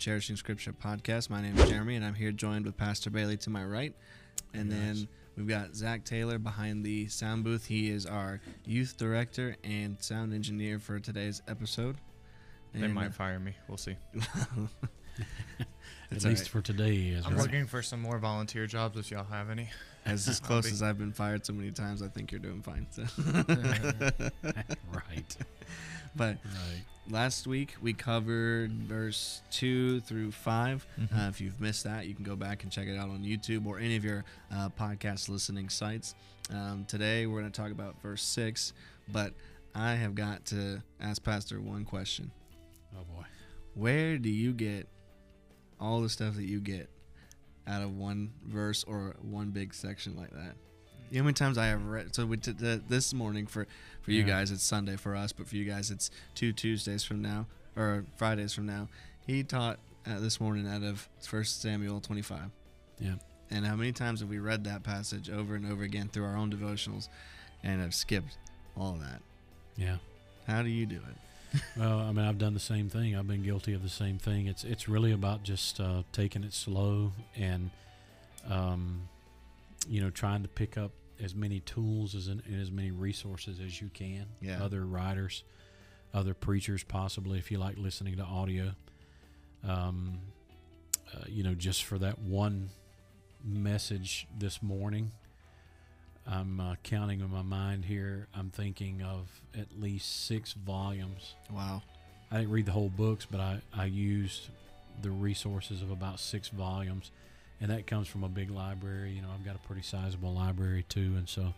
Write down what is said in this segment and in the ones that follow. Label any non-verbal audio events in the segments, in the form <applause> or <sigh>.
Cherishing Scripture podcast. My name is Jeremy, and I'm here joined with Pastor Bailey to my right. And then we've got Zach Taylor behind the sound booth. He is our youth director and sound engineer for today's episode. They And, might fire me. We'll see. <laughs> At least alright. for today, he is I'm right. looking for some more volunteer jobs if y'all have any. as <laughs> as close be- as I've been fired so many times, I think you're doing fine. So. <laughs> right, but right. last week we covered verse 2 through 5 Mhm. uh, if you've missed that you can go back and check it out on youtube or any of your uh, podcast listening sites um, today we're going to talk about verse 6 but i have got to ask pastor one question Oh boy. where do you get all the stuff that you get out of one verse or one big section like that you know how many times I have read? So we did the, this morning for for you Yeah. guys, it's Sunday for us, but for you guys, it's two Tuesdays from now or Fridays from now. He taught uh, this morning out of First Samuel 25. Yeah. And how many times have we read that passage over and over again through our own devotionals, and have skipped all that? Yeah. How do you do it? Well, I mean, I've done the same thing. I've been guilty of the same thing. It's it's really about just uh, taking it slow and, um, you know, trying to pick up as many tools as and as many resources as you can. Yeah. Other writers, other preachers, possibly if you like listening to audio. Um, uh, you know, just for that one message this morning. I'm uh, counting in my mind here. I'm thinking of at least six volumes. Wow. I didn't read the whole books, but I, I used the resources of about six volumes. And that comes from a big library. You know, I've got a pretty sizable library too. And so,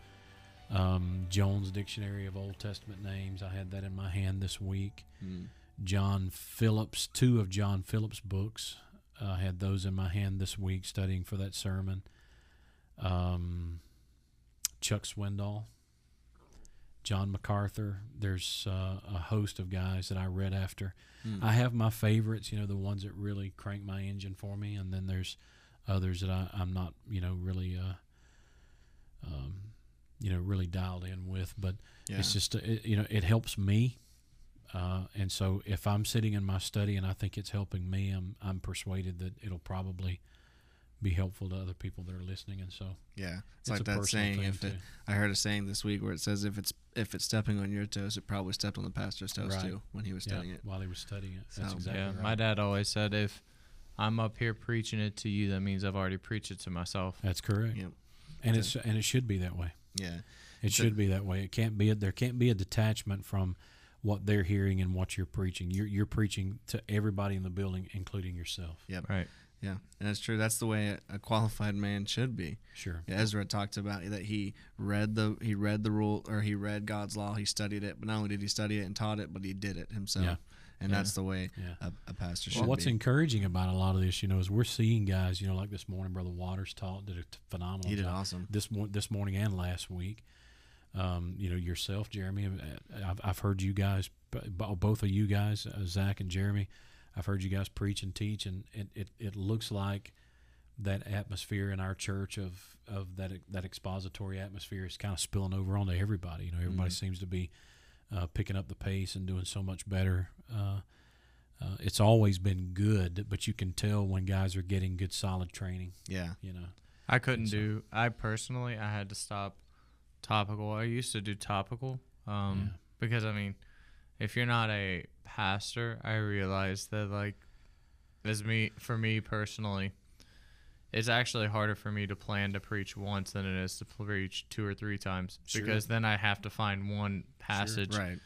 um, Jones Dictionary of Old Testament Names, I had that in my hand this week. Mm. John Phillips, two of John Phillips' books. I had those in my hand this week studying for that sermon. Um, Chuck Swindoll, John MacArthur. There's uh, a host of guys that I read after. Mm. I have my favorites, you know, the ones that really crank my engine for me, and then there's others that I, I'm not, you know, really, uh, um, you know, really dialed in with. But yeah. it's just, uh, it, you know, it helps me. Uh, and so if I'm sitting in my study and I think it's helping me, I'm I'm persuaded that it'll probably be helpful to other people that are listening. And so yeah. It's, it's, like a that personal saying. thing If it. I heard a saying this week where it says if it's if it's stepping on your toes, it probably stepped on the pastor's toes Right. too when he was yeah, studying it. while he was studying it. That's So, exactly yeah, right. my dad always said if I'm up here preaching it to you, that means I've already preached it to myself. That's correct. Yep. And So- it's and it should be that way. Yeah. It So- should be that way. It can't be. A, there can't be a detachment from what they're hearing and what you're preaching. You're you're preaching to everybody in the building, including yourself. Yep. Right. Yeah, and that's true. That's the way a, qualified man should be. Sure. Ezra talked about that he read the he read the rule or he read God's law. He studied it, but not only did he study it and taught it, but he did it himself. Yeah. And Yeah. that's the way Yeah. a, a pastor should Well, what's be. encouraging about a lot of this, you know, is we're seeing guys, you know, like this morning, Brother Waters taught, did a phenomenal he did job. awesome. This mo- this morning and last week. Um, you know, yourself, Jeremy. uh, I've, I've heard you guys, both of you guys, uh, Zach and Jeremy. I've heard you guys preach and teach, and it, it, it looks like that atmosphere in our church of of that that expository atmosphere is kind of spilling over onto everybody. You know, everybody Mhm. seems to be uh, picking up the pace and doing so much better. Uh, uh, it's always been good, but you can tell when guys are getting good, solid training. Yeah, You know, I couldn't so- do. I personally, I had to stop topical. I used to do topical, um, Yeah. because I mean, if you're not a pastor, I realize that like, as me for me personally, it's actually harder for me to plan to preach once than it is to preach two or three times Sure. because then I have to find one passage. right.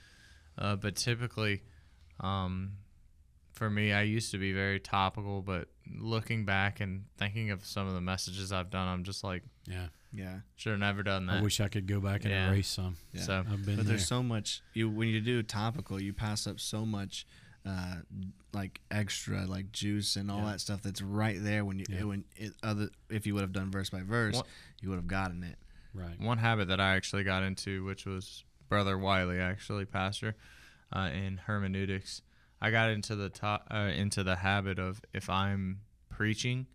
Uh, but typically, um, for me, I used to be very topical, but looking back and thinking of some of the messages I've done, I'm just like, yeah. Yeah, should have never done that. I wish I could go back and Yeah. erase some. yeah. So I've been but there. there's so much you when you do topical, you pass up so much. Uh, like extra like juice and all Yeah. that stuff that's right there when you Yeah. when it, other if you would have done verse by verse What- you would have gotten it right. One habit that I actually got into, which was Brother Wiley, actually pastor, uh, in hermeneutics. I got into the top, uh, into the habit of if I'm preaching,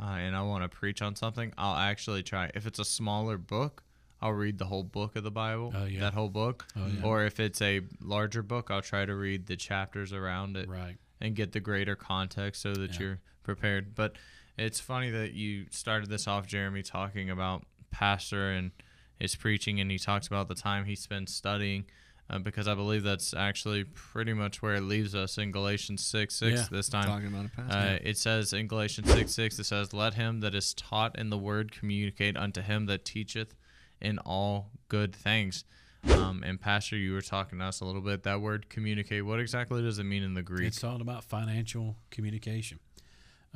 uh, and I want to preach on something, I'll actually try. If it's a smaller book, I'll read the whole book of the Bible, Oh, yeah. that whole book. Oh, yeah. Or if it's a larger book, I'll try to read the chapters around it. Right. and get the greater context so that Yeah. you're prepared. But it's funny that you started this off, Jeremy, talking about pastor and his preaching, and he talks about the time he spends studying. Uh, because I believe that's actually pretty much where it leaves us in Galatians 6 6 Yeah. this time. Talking about a pastor. Uh, it says in Galatians 6 6, it says, Let him that is taught in the word communicate unto him that teacheth in all good things. Um, and Pastor, you were talking to us a little bit. That word communicate, what exactly does it mean in the Greek? It's all about financial communication.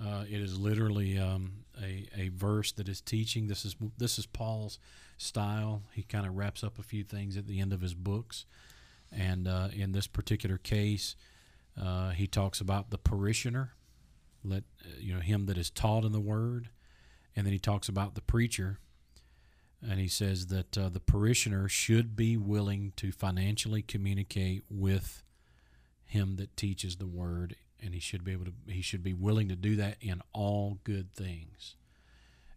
Uh, it is literally um, a, verse that is teaching. This is this is Paul's style. He kind of wraps up a few things at the end of his books, and uh, in this particular case, uh, he talks about the parishioner, let you know him that is taught in the word, and then he talks about the preacher, and he says that uh, the parishioner should be willing to financially communicate with him that teaches the word. And he should be able to he should be willing to do that in all good things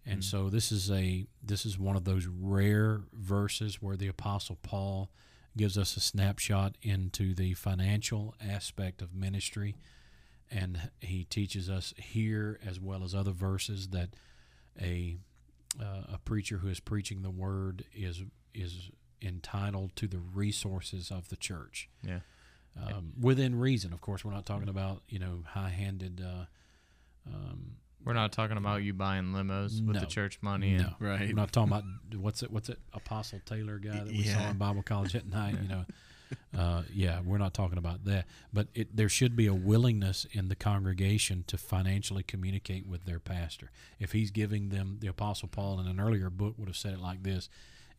and Mm. so this is a this is one of those rare verses where the apostle paul gives us a snapshot into the financial aspect of ministry and he teaches us here as well as other verses that a uh, a preacher who is preaching the word is is entitled to the resources of the church Yeah. um, within reason. Of course, we're not talking about you know high-handed. Uh, um, We're not talking about you buying limos with No. the church money. And, no, <laughs> right. we're not talking about what's it? What's it? Apostle Taylor guy that we saw Yeah. in Bible college at night. You know, <laughs> uh, yeah, we're not talking about that. But it, there should be a willingness in the congregation to financially communicate with their pastor. If he's giving them, the Apostle Paul in an earlier book would have said it like this: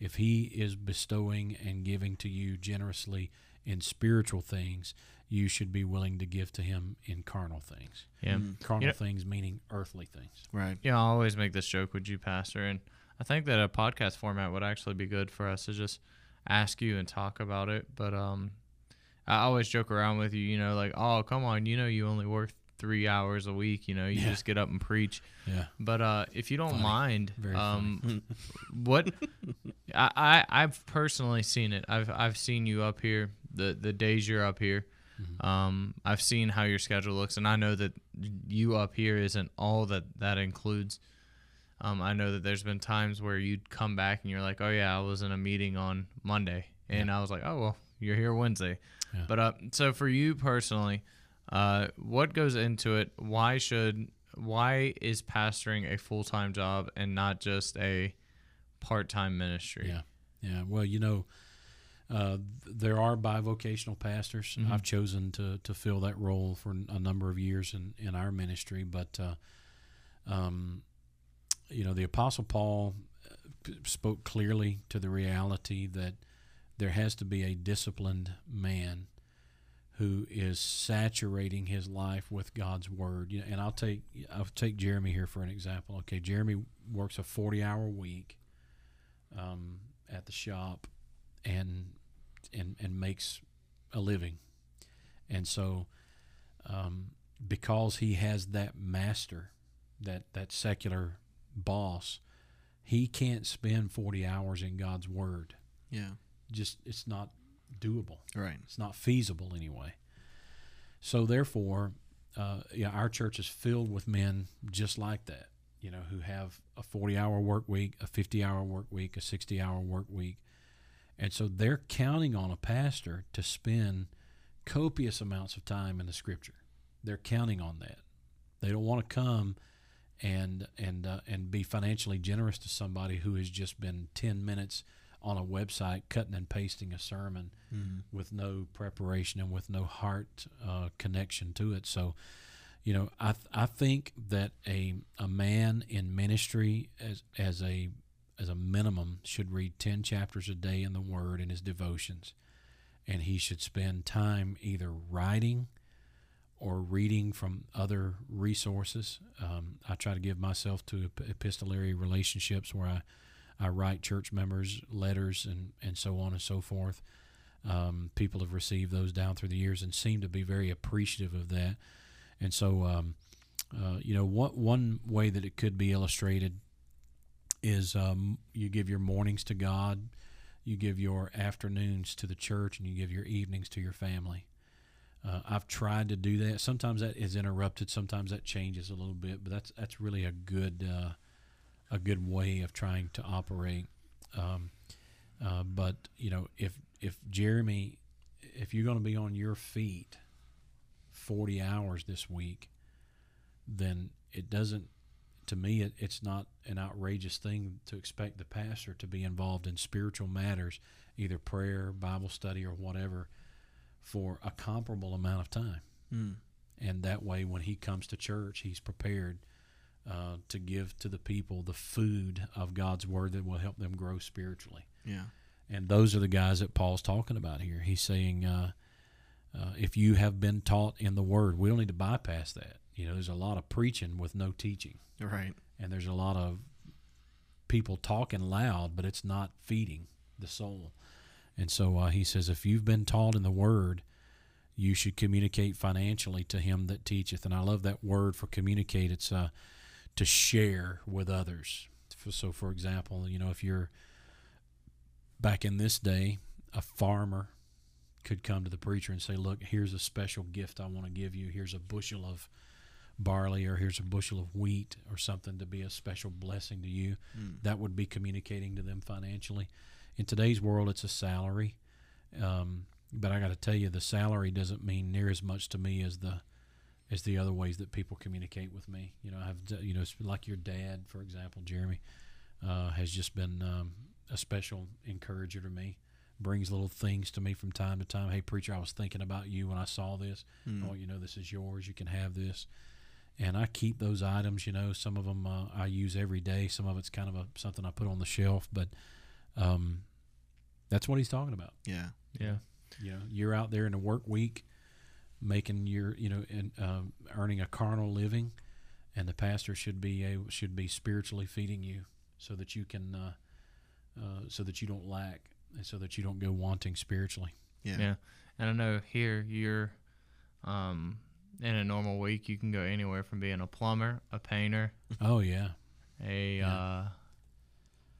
If he is bestowing and giving to you generously in spiritual things, you should be willing to give to him in carnal things. yeah. Mm, Carnal know- things meaning earthly things. right. Yeah, I always make this joke with you, Pastor, and I think that a podcast format would actually be good for us to just ask you and talk about it. But um, I always joke around with you, you know, like, oh, come on, you know, you only work three hours a week, you know, you Yeah. just get up and preach. Yeah. But uh, if you don't Funny. mind, Very um, <laughs> what I, I I've personally seen it. I've I've seen you up here the the days you're up here. Mm-hmm. Um, I've seen how your schedule looks, and I know that you up here isn't all that that includes. Um, I know that there's been times where you'd come back and you're like, "Oh yeah, I was in a meeting on Monday," and I was like, "Oh well, you're here Wednesday." Yeah. But uh, so for you personally, uh, what goes into it? Why should why is pastoring a full time job and not just a part time ministry? Yeah, yeah. Well, you know, uh, there are bivocational pastors. Mhm. I've chosen to to fill that role for a number of years in in our ministry, but uh, um, you know, the Apostle Paul uh, spoke clearly to the reality that there has to be a disciplined man who is saturating his life with God's word. You know, and I'll take I'll take Jeremy here for an example. Okay, Jeremy works a forty hour week um, at the shop and and and makes a living, and so um, because he has that master, that that secular boss, he can't spend forty hours in God's word. Yeah. Just it's not doable. Right. It's not feasible anyway. So therefore, uh, yeah, our church is filled with men just like that. You know, who have a forty-hour work week, a fifty-hour work week, a sixty-hour work week, and so they're counting on a pastor to spend copious amounts of time in the Scripture. They're counting on that. They don't want to come and and uh, and be financially generous to somebody who has just been ten minutes on a website cutting and pasting a sermon Mm. with no preparation and with no heart uh, connection to it. So, you know, I th- I think that a a man in ministry as as a as a minimum should read ten chapters a day in the Word in his devotions, and he should spend time either writing or reading from other resources. Um, I try to give myself to epistolary relationships where I, I write church members letters and, and so on and so forth. Um, people have received those down through the years and seem to be very appreciative of that. And so, um, uh, you know, one, one way that it could be illustrated is um, you give your mornings to God, you give your afternoons to the church, and you give your evenings to your family. Uh, I've tried to do that. Sometimes that is interrupted. Sometimes that changes a little bit, but that's that's really a good uh, a good way of trying to operate. Um, uh, but you know, if if Jeremy, if you're going to be on your feet forty hours this week, then it doesn't. To me, it, it's not an outrageous thing to expect the pastor to be involved in spiritual matters, either prayer, Bible study, or whatever for a comparable amount of time. Mm. And that way, when he comes to church, he's prepared uh, to give to the people the food of God's word that will help them grow spiritually. Yeah. And those are the guys that Paul's talking about here. He's saying, uh, uh, if you have been taught in the word, we don't need to bypass that. You know, there's a lot of preaching with no teaching, Right. and there's a lot of people talking loud, but it's not feeding the soul. And so uh, he says, if you've been taught in the word, you should communicate financially to him that teacheth. And I love that word for communicate. It's uh, to share with others. So, for example, you know, if you're back in this day, a farmer could come to the preacher and say, Look, here's a special gift I want to give you. Here's a bushel of barley, or here's a bushel of wheat, or something to be a special blessing to you. Mm. That would be communicating to them financially. In today's world, it's a salary. Um, but I got to tell you, the salary doesn't mean near as much to me as the as the other ways that people communicate with me. You know, I have you know, like your dad, for example, Jeremy, uh, has just been um, a special encourager to me. Brings little things to me from time to time. Hey, preacher, I was thinking about you when I saw this. Mm. Oh, you know, this is yours. You can have this. And I keep those items. You know, some of them uh, I use every day. Some of it's kind of a something I put on the shelf. But um, that's what he's talking about. Yeah. Yeah. You know, you're out there in the work week, making your you know and um, earning a carnal living, and the pastor should be able, should be spiritually feeding you so that you can uh, uh, so that you don't lack and so that you don't go wanting spiritually. Yeah. Yeah. And I know here you're um in a normal week you can go anywhere from being a plumber, a painter, Oh yeah, a Yeah. uh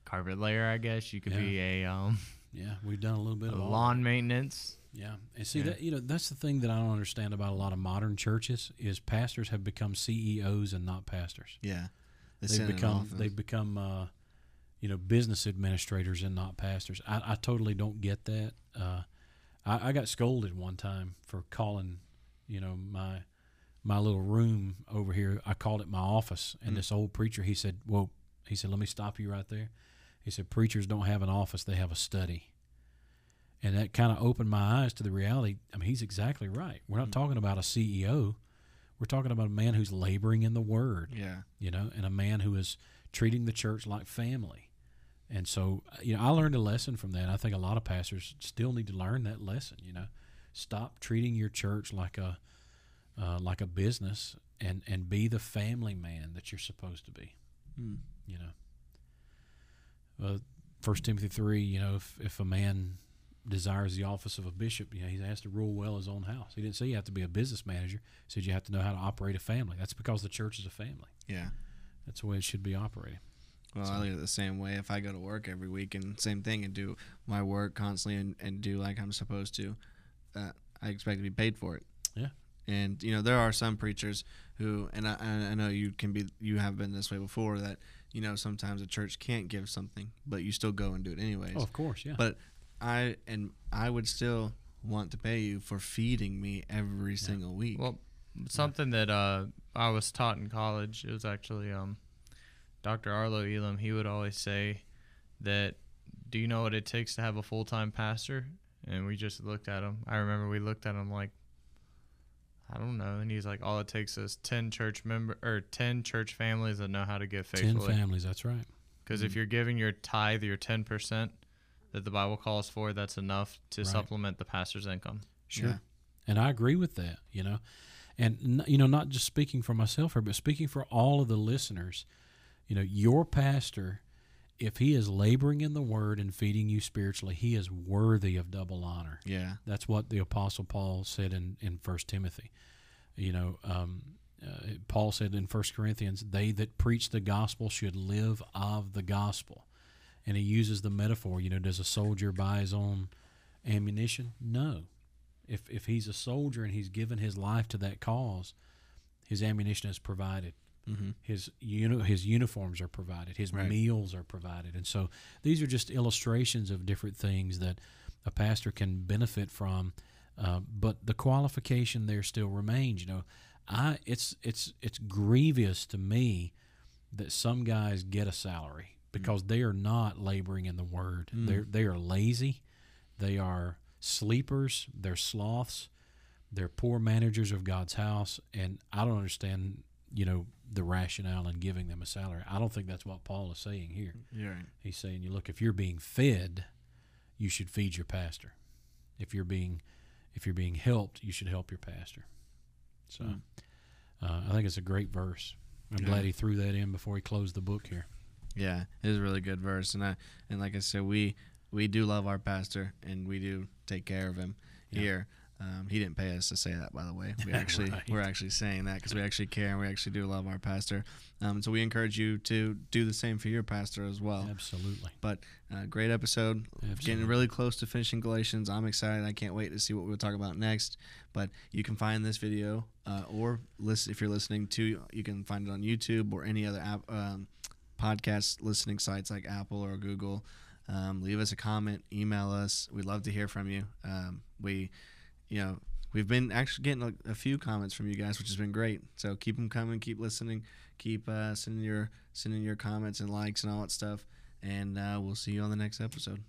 carpet layer, I guess. You could Yeah. be a um yeah. We've done a little bit a of all lawn maintenance. Yeah, and see Yeah. that you know that's the thing that I don't understand about a lot of modern churches is pastors have become CEOs and not pastors. Yeah. They They've sit in an become they've become uh, you know business administrators and not pastors. I, I totally don't get that. Uh, I, I got scolded one time for calling you know my my little room over here. I called it my office, and Mm. this old preacher he said, "Well," he said, "Let me stop you right there." He said, "Preachers don't have an office; they have a study." And that kind of opened my eyes to the reality. I mean, he's exactly right. We're not Mm. talking about a CEO. We're talking about a man who's laboring in the Word Yeah. you know, and a man who is treating the church like family. And so, you know, I learned a lesson from that. I think a lot of pastors still need to learn that lesson. You know, stop treating your church like a uh, like a business, and and be the family man that you're supposed to be. Mm. You know, uh, First Timothy three. You know, if if a man desires the office of a bishop, you know, he has to rule well his own house. He didn't say you have to be a business manager. He said you have to know how to operate a family. That's because the church is a family. Yeah. That's the way it should be operating. Well, So- I look at it the same way. If I go to work every week and same thing and do my work constantly and, and do like I'm supposed to, uh, I expect to be paid for it. Yeah. And you know there are some preachers who, and I, I know you can be, you have been this way before that you know sometimes a church can't give something, but you still go and do it anyways. Oh, of course, yeah. But I and I would still want to pay you for feeding me every single week. Well, something that uh, I was taught in college, it was actually um, Dr. Arlo Elam. He would always say that, "Do you know what it takes to have a full time pastor?" And we just looked at him. I remember we looked at him like, I don't know, and he's like, "All it takes is ten church member or ten church families that know how to give faithfully. Ten families, that's right. Because Mm. if you're giving your tithe, your ten percent that the Bible calls for, that's enough to Right. supplement the pastor's income. Sure. Yeah. And I agree with that, you know. And, you know, not just speaking for myself here, but speaking for all of the listeners, you know, your pastor, if he is laboring in the word and feeding you spiritually, he is worthy of double honor. yeah. That's what the Apostle Paul said in, in first Timothy. You know, um, uh, Paul said in first Corinthians, they that preach the gospel should live of the gospel. And he uses the metaphor, you know, does a soldier buy his own ammunition? No. if if he's a soldier and he's given his life to that cause, his ammunition is provided. Mm-hmm. His uni- his uniforms are provided. His Right. meals are provided, and so these are just illustrations of different things that a pastor can benefit from. Uh, but the qualification there still remains. You know, I it's it's it's grievous to me that some guys get a salary because they are not laboring in the word. Mm. They're they are lazy. They are sleepers. They're sloths. They're poor managers of God's house, and I don't understand. You know the rationale in giving them a salary. I don't think that's what Paul is saying here. You're. He's saying, you look, if you're being fed, you should feed your pastor. If you're being, if you're being helped, you should help your pastor. So, Mm. uh, I think it's a great verse. I'm Yeah. glad he threw that in before he closed the book here. Yeah, it is a really good verse, and I and like I said, we we do love our pastor, and we do take care of him Yeah. here. Um, he didn't pay us to say that, by the way. We <laughs> actually Right. we're actually saying that because we actually care and we actually do love our pastor. Um, so we encourage you to do the same for your pastor as well. Absolutely. But uh, great episode. Absolutely. Getting really close to finishing Galatians. I'm excited. I can't wait to see what we'll talk about next. But you can find this video, uh, or listen if you're listening to, you can find it on YouTube or any other app, um, podcast listening sites like Apple or Google. Um, leave us a comment, email us. We'd love to hear from you. Um, we, you know, we've been actually getting a, a few comments from you guys, which has been great. So keep them coming, keep listening, keep uh, sending your sending your comments and likes and all that stuff. And uh, we'll see you on the next episode.